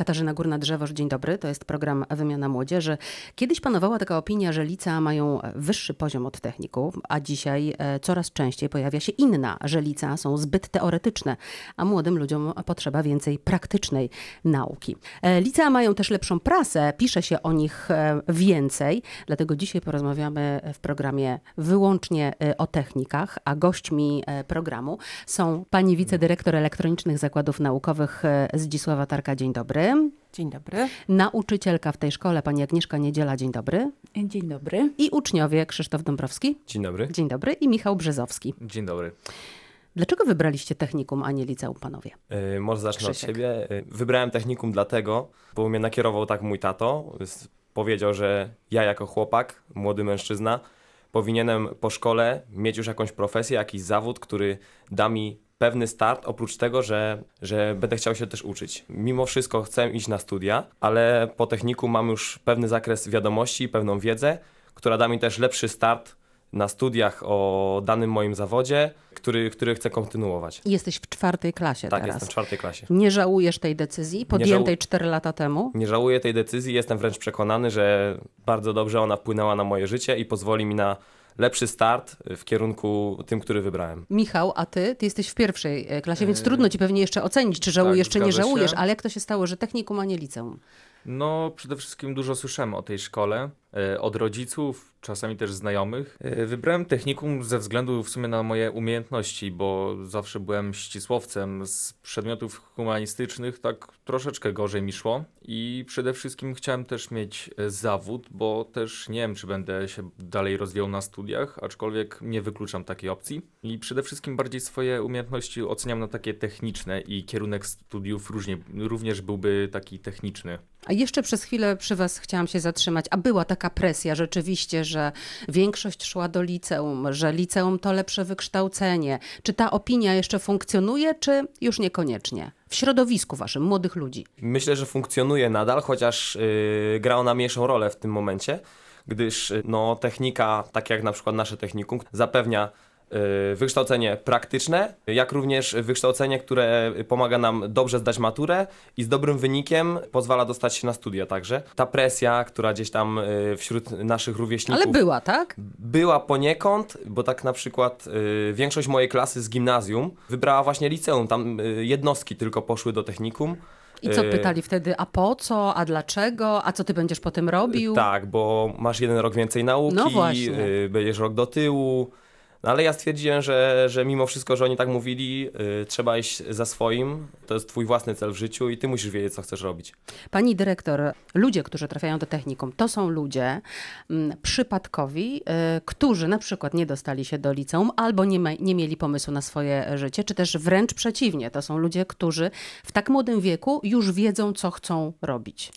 Katarzyna Górna-Drzewoż, dzień dobry. To jest program Wymiana Młodzieży. Kiedyś panowała taka opinia, że licea mają wyższy poziom od techników, a dzisiaj e, coraz częściej pojawia się inna, że licea są zbyt teoretyczne, a młodym ludziom potrzeba więcej praktycznej nauki. E, Licea mają też lepszą prasę, pisze się o nich e, więcej, dlatego dzisiaj porozmawiamy w programie wyłącznie o technikach, a gośćmi programu są pani wicedyrektor elektronicznych zakładów naukowych Zdzisława Tarka, dzień dobry. Dzień dobry. Nauczycielka w tej szkole, pani Agnieszka Niedziela, dzień dobry. Dzień dobry. I uczniowie Krzysztof Dąbrowski, Dzień dobry. dzień dobry, i Michał Brzezowski. Dzień dobry. Dlaczego wybraliście technikum, a nie liceum, panowie? Yy, może zacznę Krzysiek. od siebie. Yy, wybrałem technikum dlatego, bo mnie nakierował tak mój tato. Powiedział, że ja jako chłopak, młody mężczyzna, powinienem po szkole mieć już jakąś profesję, jakiś zawód, który da mi pewny start, oprócz tego, że, że będę chciał się też uczyć. Mimo wszystko chcę iść na studia, ale po techniku mam już pewny zakres wiadomości, pewną wiedzę, która da mi też lepszy start na studiach o danym moim zawodzie, który, który chcę kontynuować. Jesteś w czwartej klasie Tak, teraz. jestem w czwartej klasie. Nie żałujesz tej decyzji, podjętej cztery lata temu? Nie żałuję tej decyzji, jestem wręcz przekonany, że bardzo dobrze ona wpłynęła na moje życie i pozwoli mi na lepszy start w kierunku tym, który wybrałem. Michał, a ty? Ty jesteś w pierwszej e, klasie, więc trudno ci pewnie jeszcze ocenić, czy żałujesz, czy nie zgadza się. żałujesz, ale jak to się stało, że technikum, a nie liceum? No, przede wszystkim dużo słyszałem o tej szkole, e, od rodziców, czasami też znajomych. E, Wybrałem technikum ze względu w sumie na moje umiejętności, bo zawsze byłem ścisłowcem z przedmiotów humanistycznych, tak troszeczkę gorzej mi szło. I przede wszystkim chciałem też mieć e, zawód, bo też nie wiem, czy będę się dalej rozwijał na studiach, aczkolwiek nie wykluczam takiej opcji. I przede wszystkim bardziej swoje umiejętności oceniam na takie techniczne i kierunek studiów różnie, również byłby taki techniczny. A jeszcze przez chwilę przy was chciałam się zatrzymać, a była taka presja rzeczywiście, że większość szła do liceum, że liceum to lepsze wykształcenie. Czy ta opinia jeszcze funkcjonuje, czy już niekoniecznie? W środowisku waszym, młodych ludzi. Myślę, że funkcjonuje nadal, chociaż yy, gra ona mniejszą rolę w tym momencie, gdyż yy, no, technika, tak jak na przykład nasze technikum, zapewnia wykształcenie praktyczne, jak również wykształcenie, które pomaga nam dobrze zdać maturę i z dobrym wynikiem pozwala dostać się na studia także. Ta presja, która gdzieś tam yy, wśród naszych rówieśników Ale była, tak? Była poniekąd, bo tak na przykład y, większość mojej klasy z gimnazjum wybrała właśnie liceum. Tam y, jednostki tylko poszły do technikum. I co Y, pytali wtedy, a po co, a dlaczego, a co ty będziesz potem robił? Tak, bo masz jeden rok więcej nauki, No właśnie. y, będziesz rok do tyłu. No ale ja stwierdziłem, że, że mimo wszystko, że oni tak mówili, y, trzeba iść za swoim. To jest twój własny cel w życiu i ty musisz wiedzieć, co chcesz robić. Pani dyrektor, ludzie, którzy trafiają do technikum, to są ludzie mm, przypadkowi, y, którzy na przykład nie dostali się do liceum albo nie, ma, nie mieli pomysłu na swoje życie, czy też wręcz przeciwnie. To są ludzie, którzy w tak młodym wieku już wiedzą, co chcą robić.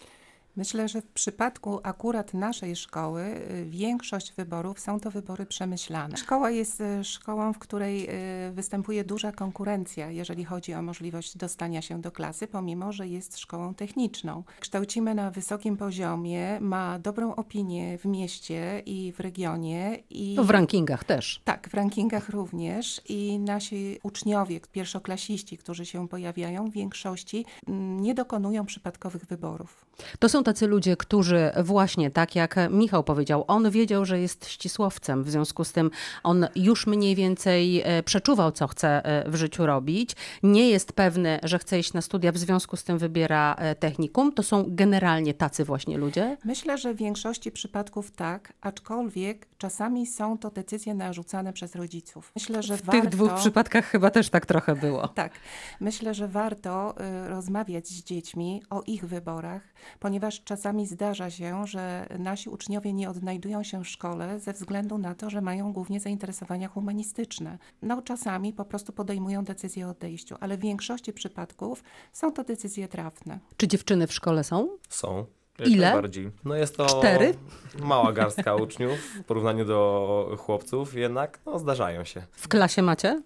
Myślę, że w przypadku akurat naszej szkoły y, większość wyborów są to wybory przemyślane. Szkoła jest y, szkołą, w której y, występuje duża konkurencja, jeżeli chodzi o możliwość dostania się do klasy, pomimo że jest szkołą techniczną. Kształcimy na wysokim poziomie, ma dobrą opinię w mieście i w regionie i No w rankingach też. Tak, w rankingach również i nasi uczniowie, pierwszoklasiści, którzy się pojawiają w większości, mm, nie dokonują przypadkowych wyborów. To są tacy ludzie, którzy właśnie, tak jak Michał powiedział, on wiedział, że jest ścisłowcem, w związku z tym on już mniej więcej e, przeczuwał, co chce e, w życiu robić. Nie jest pewny, że chce iść na studia, w związku z tym wybiera e, technikum. To są generalnie tacy właśnie ludzie. Myślę, że w większości przypadków tak, aczkolwiek czasami są to decyzje narzucane przez rodziców. Myślę, że W warto... tych dwóch przypadkach chyba też tak trochę było. Tak, myślę, że warto y, rozmawiać z dziećmi o ich wyborach, ponieważ czasami zdarza się, że nasi uczniowie nie odnajdują się w szkole ze względu na to, że mają głównie zainteresowania humanistyczne. No czasami po prostu podejmują decyzję o odejściu, ale w większości przypadków są to decyzje trafne. Czy dziewczyny w szkole są? Są. Jak Ile? najbardziej. No jest to Cztery? mała garstka uczniów w porównaniu do chłopców, jednak no, zdarzają się. W klasie macie?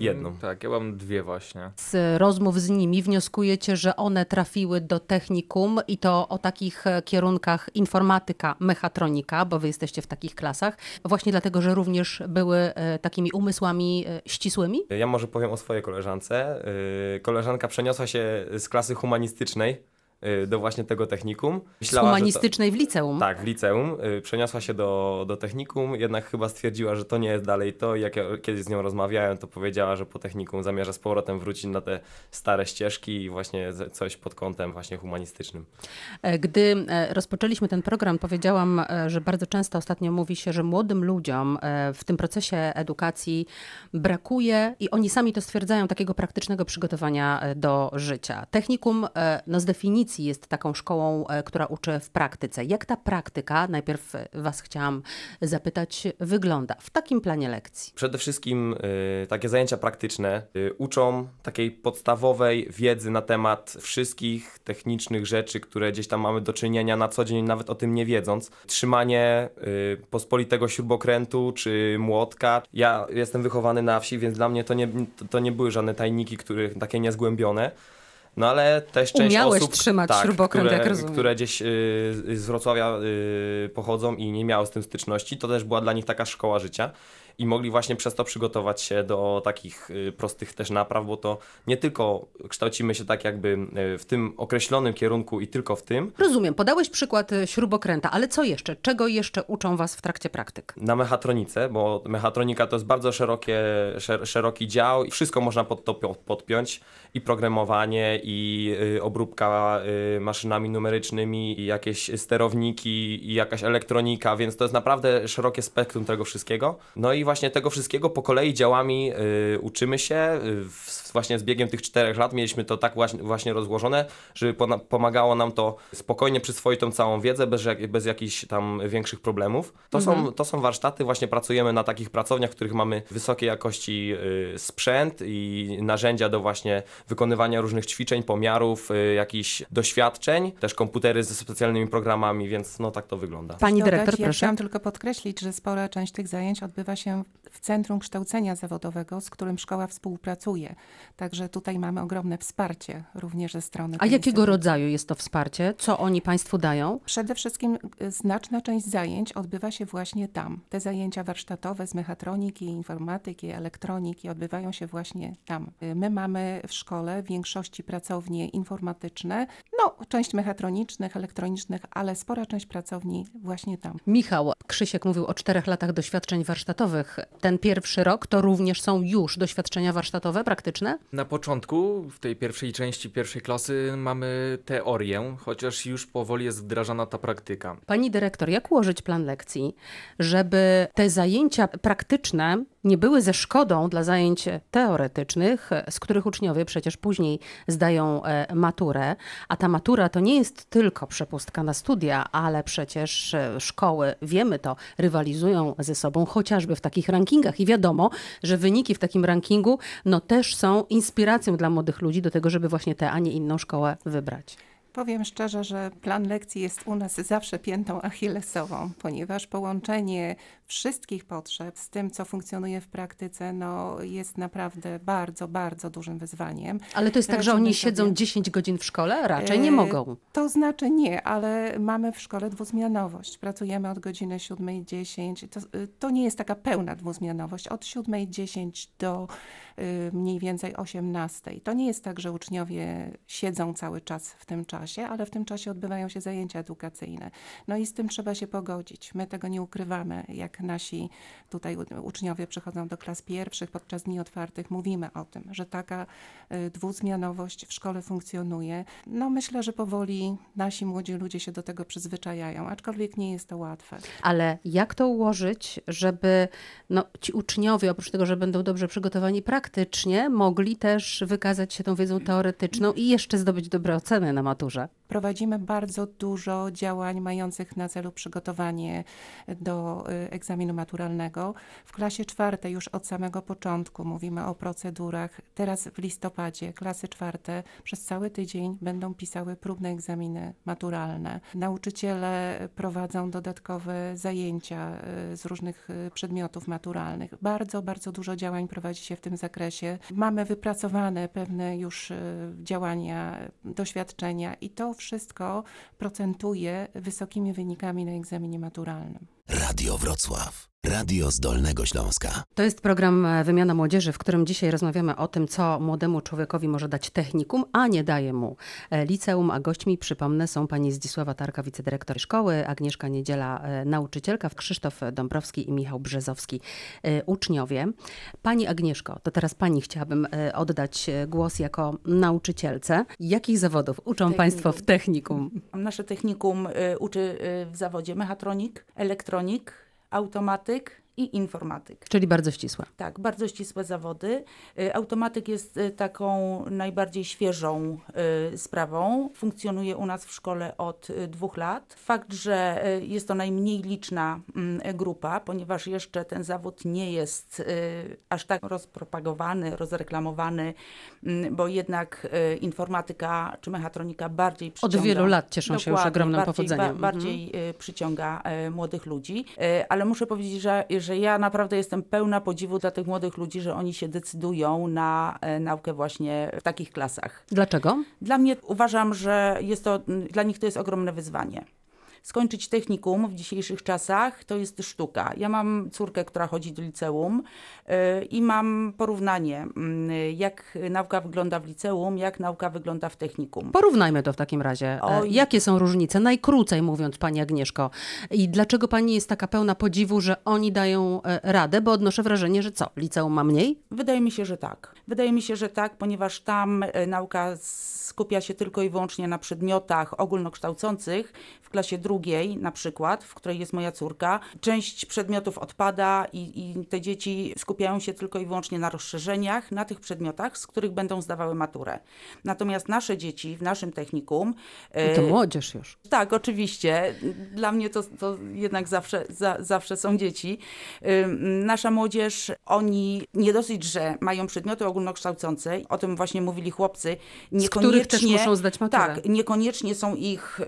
Jedną. Tak, ja mam dwie właśnie. Z rozmów z nimi wnioskujecie, że one trafiły do technikum i to o takich e, kierunkach informatyka, mechatronika, bo wy jesteście w takich klasach, właśnie dlatego, że również były e, takimi umysłami e, ścisłymi? Ja może powiem o swojej koleżance. Koleżanka przeniosła się z klasy humanistycznej do właśnie tego technikum. Z Myślała, to- humanistycznej w liceum. tak, w liceum. Y, Przeniosła się do, do technikum, jednak chyba stwierdziła, że to nie jest dalej to. Jak ja kiedyś z nią rozmawiałem, to powiedziała, że po technikum zamierza z powrotem wrócić na te stare ścieżki i właśnie z- coś pod kątem właśnie humanistycznym. E, Gdy e, rozpoczęliśmy ten program, powiedziałam, e, że bardzo często ostatnio mówi się, że młodym ludziom w tym procesie edukacji brakuje i oni sami to stwierdzają takiego praktycznego przygotowania do życia. Technikum no z definicji jest taką szkołą, e, która uczy w praktyce. Jak ta praktyka, najpierw e, was chciałam zapytać, wygląda w takim planie lekcji? Przede wszystkim y, takie zajęcia praktyczne y, uczą takiej podstawowej wiedzy na temat wszystkich technicznych rzeczy, które gdzieś tam mamy do czynienia na co dzień, nawet o tym nie wiedząc. Trzymanie pospolitego śrubokrętu czy młotka. Ja jestem wychowany na wsi, więc dla mnie to nie, to, nie były żadne tajniki, które takie niezgłębione. No ale też część Umiałeś osób, trzymać tak, śrubokręt, które, jak rozumiem. które gdzieś y, z Wrocławia y, pochodzą i nie miały z tym styczności, to też była dla nich taka szkoła życia i mogli właśnie przez to przygotować się do takich y, prostych też napraw, bo to nie tylko kształcimy się tak jakby y, w tym określonym kierunku i tylko w tym, Rozumiem, podałeś przykład e, śrubokręta, ale co jeszcze? Czego jeszcze uczą was w trakcie praktyk? na mechatronice, bo mechatronika to jest bardzo szerokie, szer, szeroki dział i wszystko można pod to podpiąć i programowanie i y, obróbka y, maszynami numerycznymi i jakieś sterowniki i jakaś elektronika, więc to jest naprawdę szerokie spektrum tego wszystkiego. No i właśnie tego wszystkiego po kolei działami y, uczymy się. Y, w, właśnie z biegiem tych czterech lat mieliśmy to tak właśnie, właśnie rozłożone, żeby pomagało nam to spokojnie przyswoić tą całą wiedzę bez, bez jakichś tam większych problemów. To, są, to są warsztaty, właśnie pracujemy na takich pracowniach, w których mamy wysokiej jakości y, sprzęt i narzędzia do właśnie wykonywania różnych ćwiczeń, pomiarów, y, jakichś doświadczeń, też komputery ze specjalnymi programami, więc no tak to wygląda. Pani dyrektor, ja proszę. chciałam tylko podkreślić, że spora część tych zajęć odbywa się się w Centrum Kształcenia Zawodowego, z którym szkoła współpracuje. Także tutaj mamy ogromne wsparcie również ze strony. A jakiego instytucji. rodzaju jest to wsparcie? Co oni Państwu dają? Przede wszystkim y, znaczna część zajęć odbywa się właśnie tam. Te zajęcia warsztatowe z mechatroniki, informatyki, elektroniki odbywają się właśnie tam. Y, My mamy w szkole w większości pracownie informatyczne, no część mechatronicznych, elektronicznych, ale spora część pracowni właśnie tam. Michał Krzysiek mówił o czterech latach doświadczeń warsztatowych. Ten pierwszy rok to również są już doświadczenia warsztatowe, praktyczne? Na początku, w tej pierwszej części pierwszej klasy, mamy teorię, chociaż już powoli jest wdrażana ta praktyka. Pani dyrektor, jak ułożyć plan lekcji, żeby te zajęcia praktyczne nie były ze szkodą dla zajęć teoretycznych, z których uczniowie przecież później zdają e, maturę, a ta matura to nie jest tylko przepustka na studia, ale przecież e, szkoły, wiemy to, rywalizują ze sobą chociażby w takich rankingach i wiadomo, że wyniki w takim rankingu no też są inspiracją dla młodych ludzi do tego, żeby właśnie tę, a nie inną szkołę wybrać. Powiem szczerze, że plan lekcji jest u nas zawsze piętą achillesową, ponieważ połączenie wszystkich potrzeb z tym, co funkcjonuje w praktyce, no, jest naprawdę bardzo, bardzo dużym wyzwaniem. Ale to jest tak, że oni siedzą sobie. 10 godzin w szkole? Raczej nie E, mogą. To znaczy nie, ale mamy w szkole dwuzmianowość. Pracujemy od godziny 7.10. To, y, to nie jest taka pełna dwuzmianowość. Od 7.10 do y, mniej więcej 18.00. To nie jest tak, że uczniowie siedzą cały czas w tym czasie, ale w tym czasie odbywają się zajęcia edukacyjne. No i z tym trzeba się pogodzić. My tego nie ukrywamy. Jak nasi tutaj uczniowie przychodzą do klas pierwszych podczas dni otwartych, mówimy o tym, że taka y, dwuzmianowość w szkole funkcjonuje. No myślę, że powoli nasi młodzi ludzie się do tego przyzwyczajają, aczkolwiek nie jest to łatwe. Ale jak to ułożyć, żeby no, ci uczniowie, oprócz tego, że będą dobrze przygotowani praktycznie, mogli też wykazać się tą wiedzą teoretyczną i jeszcze zdobyć dobre oceny na maturze? Prowadzimy bardzo dużo działań mających na celu przygotowanie do y, egzaminu maturalnego. W klasie czwartej już od samego początku mówimy o procedurach. Teraz w listopadzie klasy czwarte przez cały tydzień będą pisały próbne egzaminy maturalne. Nauczyciele prowadzą dodatkowe zajęcia y, z różnych y, przedmiotów maturalnych. Bardzo, bardzo dużo działań prowadzi się w tym zakresie. Mamy wypracowane pewne już działania, doświadczenia i to wszystko procentuje wysokimi wynikami na egzaminie maturalnym. Radio Wrocław. Radio z Dolnego Śląska. To jest program e, Wymiana Młodzieży, w którym dzisiaj rozmawiamy o tym, co młodemu człowiekowi może dać technikum, a nie daje mu e, liceum. A gośćmi, przypomnę, są pani Zdzisława Tarka, wicedyrektor szkoły, Agnieszka Niedziela, e, nauczycielka, Krzysztof Dąbrowski i Michał Brzezowski, uczniowie. Pani Agnieszko, to teraz pani chciałabym oddać głos jako nauczycielce. Jakich zawodów uczą technikum. państwo w technikum? Nasze technikum uczy w zawodzie mechatronik, elektronik, automatyk i informatyk. Czyli bardzo ścisłe. Tak, bardzo ścisłe zawody. Y, automatyk jest y, taką najbardziej świeżą y, sprawą. Funkcjonuje u nas w szkole od dwóch lat. Fakt, że jest to najmniej liczna mm, grupa, ponieważ jeszcze ten zawód nie jest aż tak rozpropagowany, rozreklamowany, mm, bo jednak informatyka czy mechatronika bardziej przyciąga. Od wielu lat cieszą się już ogromnym bardziej, powodzeniem. Ba, bardziej mhm. przyciąga młodych ludzi. Ale muszę powiedzieć, że, że że ja naprawdę jestem pełna podziwu dla tych młodych ludzi, że oni się decydują na e, naukę właśnie w takich klasach. Dlaczego? Dla mnie uważam, że jest to, dla nich to jest ogromne wyzwanie skończyć technikum w dzisiejszych czasach to jest sztuka. Ja mam córkę, która chodzi do liceum yy, i mam porównanie, yy, jak nauka wygląda w liceum, jak nauka wygląda w technikum. Porównajmy to w takim razie. E, Oj. Jakie są różnice? Najkrócej mówiąc, Pani Agnieszko. I dlaczego Pani jest taka pełna podziwu, że oni dają e, radę? Bo odnoszę wrażenie, że co? Liceum ma mniej? Wydaje mi się, że tak. Wydaje mi się, że tak, ponieważ tam e, nauka skupia się tylko i wyłącznie na przedmiotach ogólnokształcących. W klasie drugiej na przykład, w której jest moja córka, część przedmiotów odpada i, i te dzieci skupiają się tylko i wyłącznie na rozszerzeniach, na tych przedmiotach, z których będą zdawały maturę. Natomiast nasze dzieci w naszym technikum... I to e, młodzież już. Tak, oczywiście. Dla mnie to, to jednak zawsze, za, zawsze są dzieci. Nasza młodzież, oni nie dosyć, że mają przedmioty ogólnokształcące, o tym właśnie mówili chłopcy, niekoniecznie... Z też muszą zdać maturę. Tak, niekoniecznie są ich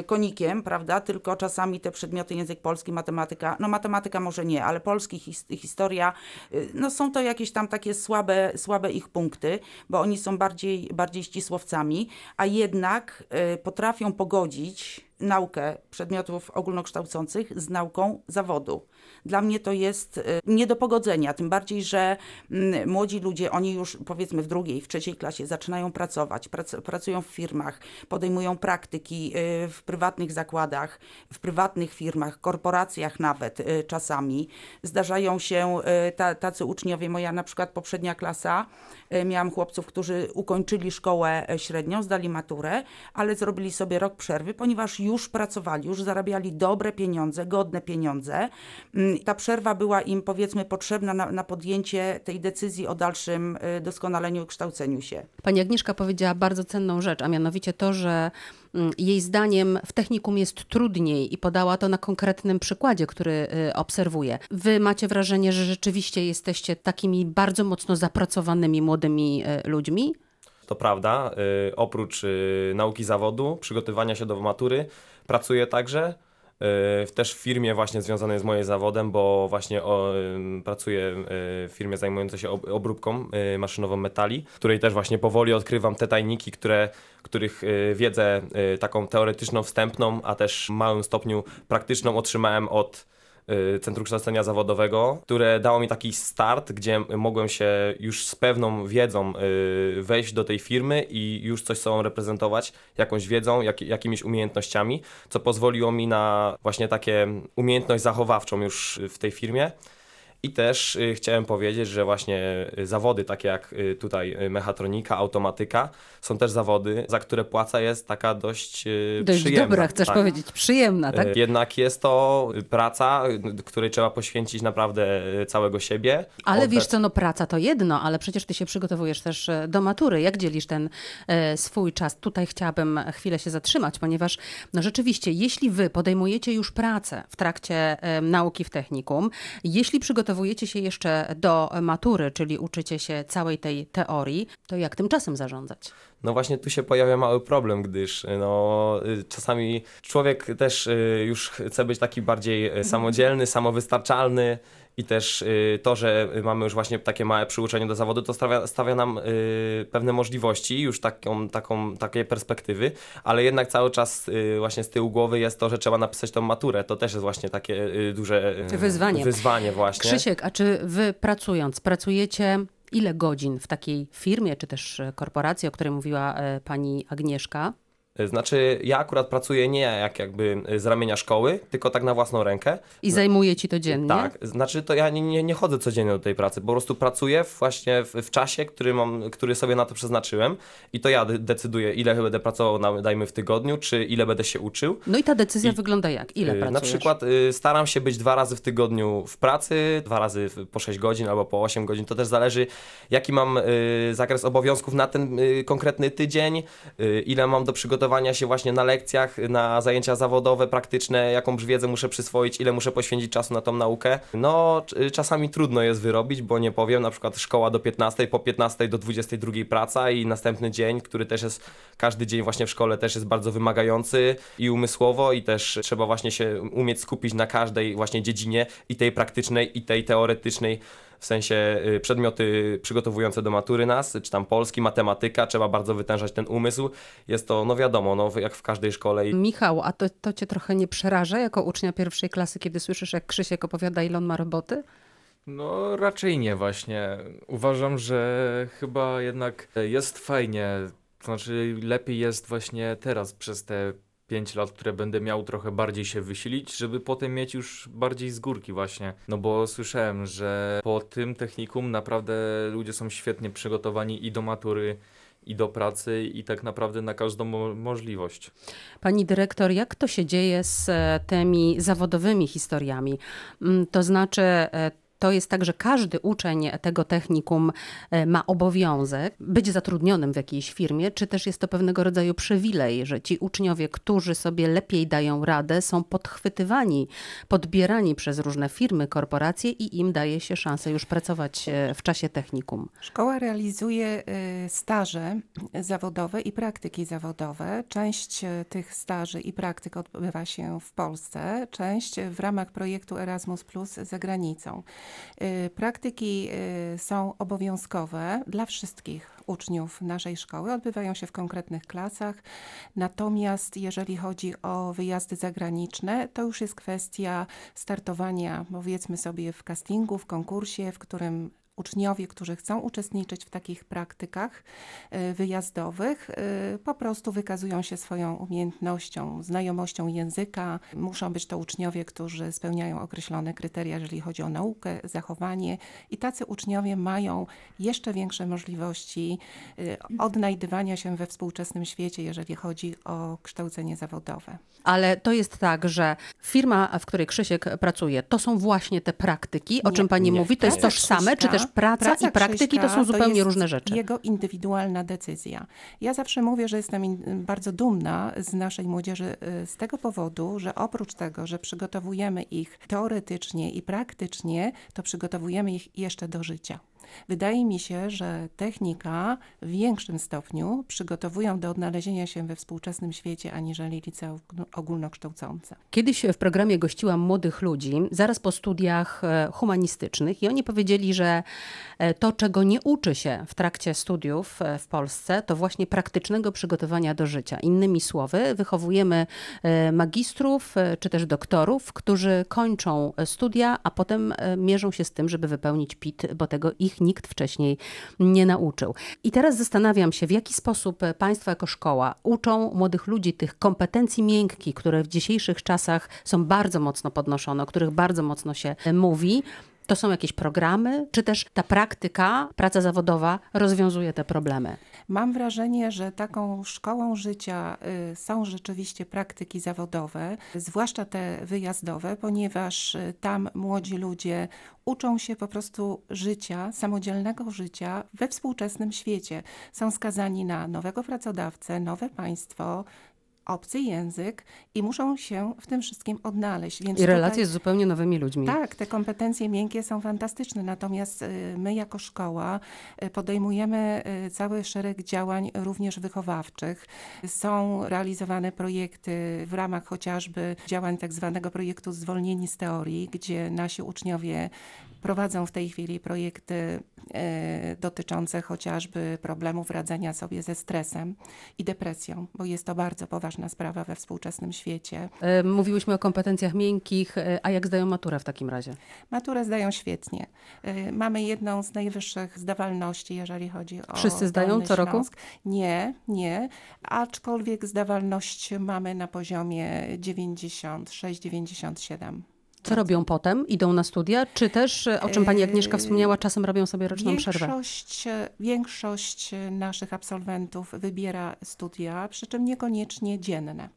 y, konikiem, prawda, tylko czasami te przedmioty język polski, matematyka, no matematyka może nie, ale polski, his, historia, y, no są to jakieś tam takie słabe, słabe ich punkty, bo oni są bardziej, bardziej ścisłowcami, a jednak y, potrafią pogodzić naukę przedmiotów ogólnokształcących z nauką zawodu. Dla mnie to jest y, nie do pogodzenia, tym bardziej, że mm, młodzi ludzie, oni już powiedzmy w drugiej, w trzeciej klasie zaczynają pracować, pracują w firmach, podejmują praktyki y, w prywatnych zakładach, w prywatnych firmach, korporacjach nawet y, czasami. Zdarzają się tacy uczniowie, moja na przykład poprzednia klasa, miałam chłopców, którzy ukończyli szkołę e, średnią, zdali maturę, ale zrobili sobie rok przerwy, ponieważ już pracowali, już zarabiali dobre pieniądze, godne pieniądze. Mm, ta przerwa była im powiedzmy potrzebna na, na podjęcie tej decyzji o dalszym y, doskonaleniu i kształceniu się. Pani Agnieszka powiedziała bardzo cenną rzecz, a mianowicie to, że mm, jej zdaniem w technikum jest trudniej i podała to na konkretnym przykładzie, który y, obserwuję. Wy macie wrażenie, że rzeczywiście jesteście takimi bardzo mocno zapracowanymi młodymi y, ludźmi? To prawda. Oprócz nauki zawodu, przygotowania się do matury, pracuję także też w firmie właśnie związanej z moim zawodem, bo właśnie o, pracuję w firmie zajmującej się obróbką y, maszynową metali, której też właśnie powoli odkrywam te tajniki, które, których y, wiedzę y, taką teoretyczną, wstępną, a też w małym stopniu praktyczną otrzymałem od Y, Centrum Kształcenia Zawodowego, które dało mi taki start, gdzie mogłem się już z pewną wiedzą y, wejść do tej firmy i już coś sobą reprezentować, jakąś wiedzą, jak, jakimiś umiejętnościami, co pozwoliło mi na właśnie takie umiejętność zachowawczą już w tej firmie. I też y, chciałem powiedzieć, że właśnie y, zawody takie jak y, tutaj mechatronika, automatyka są też zawody, za które płaca jest taka dość, dość przyjemna. dobra, chcesz tak. powiedzieć, przyjemna, tak? Jednak jest to praca, której trzeba poświęcić naprawdę całego siebie. Ale wiesz co, no praca to jedno, ale przecież ty się przygotowujesz też e, do matury. Jak dzielisz ten e, swój czas? Tutaj chciałabym chwilę się zatrzymać, ponieważ no rzeczywiście, jeśli wy podejmujecie już pracę w trakcie e, nauki w technikum, jeśli przygotowujecie przygotowujecie się jeszcze do matury, czyli uczycie się całej tej teorii, to jak tym czasem zarządzać? No właśnie tu się pojawia mały problem, gdyż no, y, czasami człowiek też y, już chce być taki bardziej y, samodzielny, samowystarczalny i też y, to, że mamy już właśnie takie małe przyuczenie do zawodu, to stawia, stawia nam y, pewne możliwości, już taką, taką, takie perspektywy, ale jednak cały czas y, właśnie z tyłu głowy jest to, że trzeba napisać tą maturę. To też jest właśnie takie duże Wyzwanie. wyzwanie właśnie. Krzysiek, a czy wy pracując, pracujecie ile godzin w takiej firmie, czy też korporacji, o której mówiła pani Agnieszka? Znaczy, ja akurat pracuję nie jak jakby z ramienia szkoły, tylko tak na własną rękę. I zajmuje ci to dziennie? Tak, znaczy to ja nie, nie, nie chodzę codziennie do tej pracy, po prostu pracuję właśnie w, w czasie, który, mam, który sobie na to przeznaczyłem i to ja de- decyduję, ile będę pracował, na, dajmy w tygodniu, czy ile będę się uczył. No i ta decyzja I- wygląda jak? Ile pracujesz? Na przykład staram się być dwa razy w tygodniu w pracy, dwa razy po 6 godzin albo po 8 godzin. To też zależy, jaki mam zakres obowiązków na ten konkretny tydzień, ile mam do przygotowania się właśnie na lekcjach, na zajęcia zawodowe, praktyczne, jaką wiedzę muszę przyswoić, ile muszę poświęcić czasu na tą naukę. No, c- czasami trudno jest wyrobić, bo nie powiem, na przykład szkoła do 15, po 15 do 22 praca i następny dzień, który też jest, każdy dzień właśnie w szkole też jest bardzo wymagający i umysłowo i też trzeba właśnie się umieć skupić na każdej właśnie dziedzinie i tej praktycznej i tej teoretycznej w sensie y, przedmioty przygotowujące do matury nas, czy tam polski, matematyka, trzeba bardzo wytężać ten umysł. Jest to, no wiadomo, no, jak w każdej szkole. Michał, a to, to cię trochę nie przeraża jako ucznia pierwszej klasy, kiedy słyszysz, jak Krzysiek opowiada, ile on ma roboty? No raczej nie właśnie. Uważam, że chyba jednak jest fajnie. To znaczy lepiej jest właśnie teraz przez te 5 lat, które będę miał trochę bardziej się wysilić, żeby potem mieć już bardziej z górki właśnie. No bo słyszałem, że po tym technikum naprawdę ludzie są świetnie przygotowani i do matury, i do pracy, i tak naprawdę na każdą mo- możliwość. Pani dyrektor, jak to się dzieje z e, tymi zawodowymi historiami? Mm, To znaczy, e, to jest tak, że każdy uczeń tego technikum e, ma obowiązek być zatrudnionym w jakiejś firmie, czy też jest to pewnego rodzaju przywilej, że ci uczniowie, którzy sobie lepiej dają radę, są podchwytywani, podbierani przez różne firmy, korporacje i im daje się szansę już pracować e, w czasie technikum. Szkoła realizuje y, staże zawodowe i praktyki zawodowe. Część tych staży i praktyk odbywa się w Polsce, część w ramach projektu Erasmus Plus za granicą. Y, Praktyki y, są obowiązkowe dla wszystkich uczniów naszej szkoły, odbywają się w konkretnych klasach. Natomiast jeżeli chodzi o wyjazdy zagraniczne, to już jest kwestia startowania, powiedzmy sobie, w castingu, w konkursie, w którym uczniowie, którzy chcą uczestniczyć w takich praktykach y, wyjazdowych, y, po prostu wykazują się swoją umiejętnością, znajomością języka. Muszą być to uczniowie, którzy spełniają określone kryteria, jeżeli chodzi o naukę, zachowanie i tacy uczniowie mają jeszcze większe możliwości y, odnajdywania się we współczesnym świecie, jeżeli chodzi o kształcenie zawodowe. Ale to jest tak, że firma, w której Krzysiek pracuje, to są właśnie te praktyki, o Nie, czym pani nie. mówi, to jest Praca tożsame, czy też praca, i praktyki to są zupełnie jest różne rzeczy. Jego indywidualna decyzja. Ja zawsze mówię, że jestem bardzo dumna z naszej młodzieży y, z tego powodu, że oprócz tego, że przygotowujemy ich teoretycznie i praktycznie, to przygotowujemy ich jeszcze do życia. Wydaje mi się, że technika w większym stopniu przygotowują do odnalezienia się we współczesnym świecie, aniżeli licea ogólnokształcące. Kiedyś w programie gościłam młodych ludzi, zaraz po studiach e, humanistycznych, i oni powiedzieli, że e, to, czego nie uczy się w trakcie studiów e, w Polsce, to właśnie praktycznego przygotowania do życia. Innymi słowy, wychowujemy magistrów czy też doktorów, którzy kończą studia, a potem mierzą się z tym, żeby wypełnić PIT, bo tego ich nikt wcześniej nie nauczył. I teraz zastanawiam się, w jaki sposób państwo jako szkoła uczą młodych ludzi tych kompetencji miękkich, które w dzisiejszych czasach są bardzo mocno podnoszone, o których bardzo mocno się mówi. To są jakieś programy, czy też ta praktyka, praca zawodowa rozwiązuje te problemy? Mam wrażenie, że taką szkołą życia y, są rzeczywiście praktyki zawodowe, zwłaszcza te wyjazdowe, ponieważ y, tam młodzi ludzie uczą się po prostu życia, samodzielnego życia we współczesnym świecie. Są skazani na nowego pracodawcę, nowe państwo, obcy język i muszą się w tym wszystkim odnaleźć. Więc I tutaj- relacje z zupełnie nowymi ludźmi. tak, te kompetencje miękkie są fantastyczne, natomiast y, my jako szkoła y, podejmujemy y, cały szereg działań również wychowawczych. Są realizowane projekty w ramach chociażby działań tak zwanego projektu Zwolnieni z teorii, gdzie nasi uczniowie prowadzą w tej chwili projekty e, dotyczące chociażby problemów radzenia sobie ze stresem i depresją, bo jest to bardzo poważna sprawa we współczesnym świecie. E, Mówiłyśmy o kompetencjach miękkich, e, a jak zdają maturę w takim razie? Maturę zdają świetnie. Mamy jedną z najwyższych zdawalności, jeżeli chodzi o. Wszyscy zdają co roku? Nie, nie. Aczkolwiek zdawalność mamy na poziomie 96-97. Co robią potem? Idą na studia? Czy też, e, o czym pani Agnieszka Yy, wspomniała, czasem robią sobie roczną przerwę? Większość, większość naszych absolwentów wybiera studia, przy czym niekoniecznie dzienne.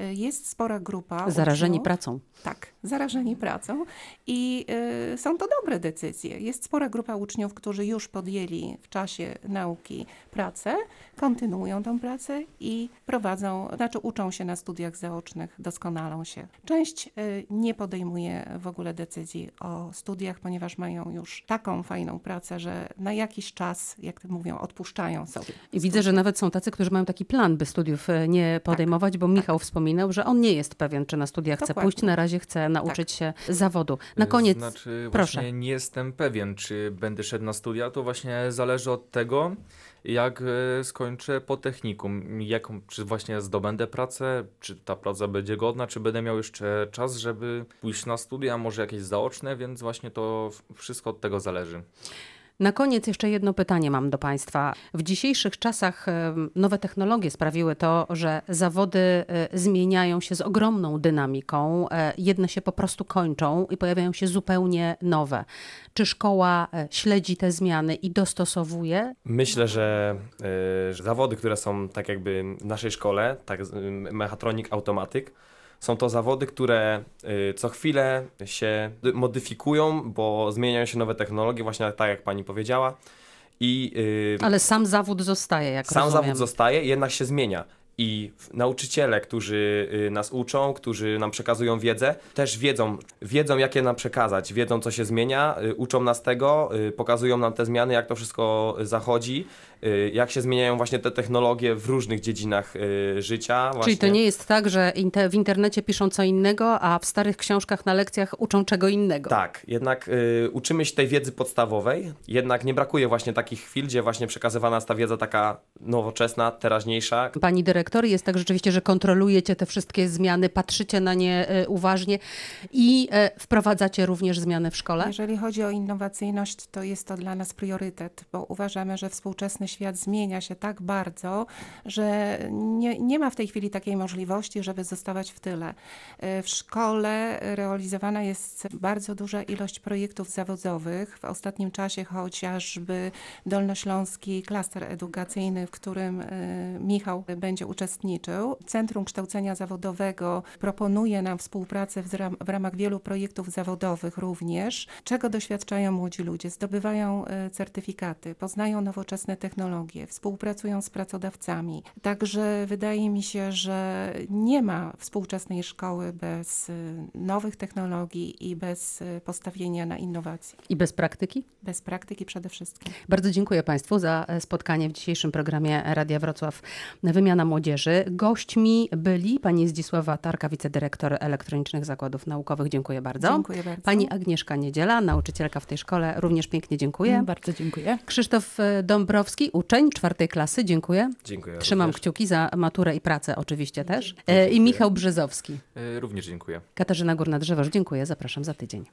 Y, Jest spora grupa. Zarażeni uczniów, pracą. Tak, zarażeni pracą i y, są to dobre decyzje. Jest spora grupa uczniów, którzy już podjęli w czasie nauki pracę, kontynuują tą pracę i prowadzą, znaczy uczą się na studiach zaocznych, doskonalą się. Część y, nie podejmuje w ogóle decyzji o studiach, ponieważ mają już taką fajną pracę, że na jakiś czas, jak mówią, odpuszczają sobie. I widzę, że nawet są tacy, którzy mają taki plan, by studiów e, nie podejmować, bo Michał wspominał, że on nie jest pewien, czy na studia chce Dokładnie. pójść, na razie chce nauczyć się zawodu. Na koniec, Znaczy, proszę. właśnie nie jestem pewien, czy będę szedł na studia. To właśnie zależy od tego, jak e, skończę po technikum. Jaką, czy właśnie zdobędę pracę, czy ta praca będzie godna, czy będę miał jeszcze czas, żeby pójść na studia, może jakieś zaoczne, więc właśnie to wszystko od tego zależy. Na koniec jeszcze jedno pytanie mam do Państwa. W dzisiejszych czasach nowe technologie sprawiły to, że zawody e, zmieniają się z ogromną dynamiką. E, Jedne się po prostu kończą i pojawiają się zupełnie nowe. Czy szkoła e, śledzi te zmiany i dostosowuje? Myślę, że, zawody, które są tak jakby w naszej szkole, tak mechatronik, automatyk, są to zawody, które y, co chwilę się dy- modyfikują, bo zmieniają się nowe technologie, właśnie tak jak pani powiedziała. I y, Ale sam zawód zostaje, jak sam rozumiem. zawód zostaje, jednak się zmienia. I nauczyciele, którzy y, nas uczą, którzy nam przekazują wiedzę, też wiedzą, wiedzą jakie nam przekazać, wiedzą co się zmienia, uczą nas tego, pokazują nam te zmiany, jak to wszystko zachodzi, jak się zmieniają właśnie te technologie w różnych dziedzinach y, życia. Właśnie. Czyli to nie jest tak, że w internecie piszą co innego, a w starych książkach na lekcjach uczą czego innego. Tak, jednak y, uczymy się tej wiedzy podstawowej, jednak nie brakuje właśnie takich chwil, gdzie właśnie przekazywana jest ta wiedza taka nowoczesna, teraźniejsza, Pani dyrektor, jest tak rzeczywiście, że kontrolujecie te wszystkie zmiany, patrzycie na nie uważnie i e, wprowadzacie również zmiany w szkole? Jeżeli chodzi o innowacyjność, to jest to dla nas priorytet, bo uważamy, że współczesny świat zmienia się tak bardzo, że nie, nie ma w tej chwili takiej możliwości, żeby zostawać w tyle. E, W szkole realizowana jest bardzo duża ilość projektów zawodowych. W ostatnim czasie chociażby Dolnośląski Klaster Edukacyjny, w którym e, Michał będzie uczestniczył. Centrum Kształcenia Zawodowego proponuje nam współpracę w, ram- w ramach wielu projektów zawodowych również, czego doświadczają młodzi ludzie. Zdobywają e, certyfikaty, poznają nowoczesne technologie, współpracują z pracodawcami. Także wydaje mi się, że nie ma współczesnej szkoły bez e, nowych technologii i bez e, postawienia na innowacje. I bez praktyki? Bez praktyki przede wszystkim. Bardzo dziękuję Państwu za e, spotkanie w dzisiejszym programie Radia Wrocław Wymiana Młodzieży. Gośćmi byli pani Zdzisława Tarka, wicedyrektor Elektronicznych Zakładów Naukowych. Dziękuję bardzo. Dziękuję bardzo. Pani Agnieszka Niedziela, nauczycielka w tej szkole. Również pięknie dziękuję. Bardzo dziękuję. Krzysztof e, Uczeń czwartej klasy. Dziękuję. Dziękuję. Trzymam również. kciuki za maturę i pracę oczywiście też. E, I Michał Brzezowski. E, Również dziękuję. Katarzyna Górna-Drzewoż, dziękuję. Zapraszam za tydzień.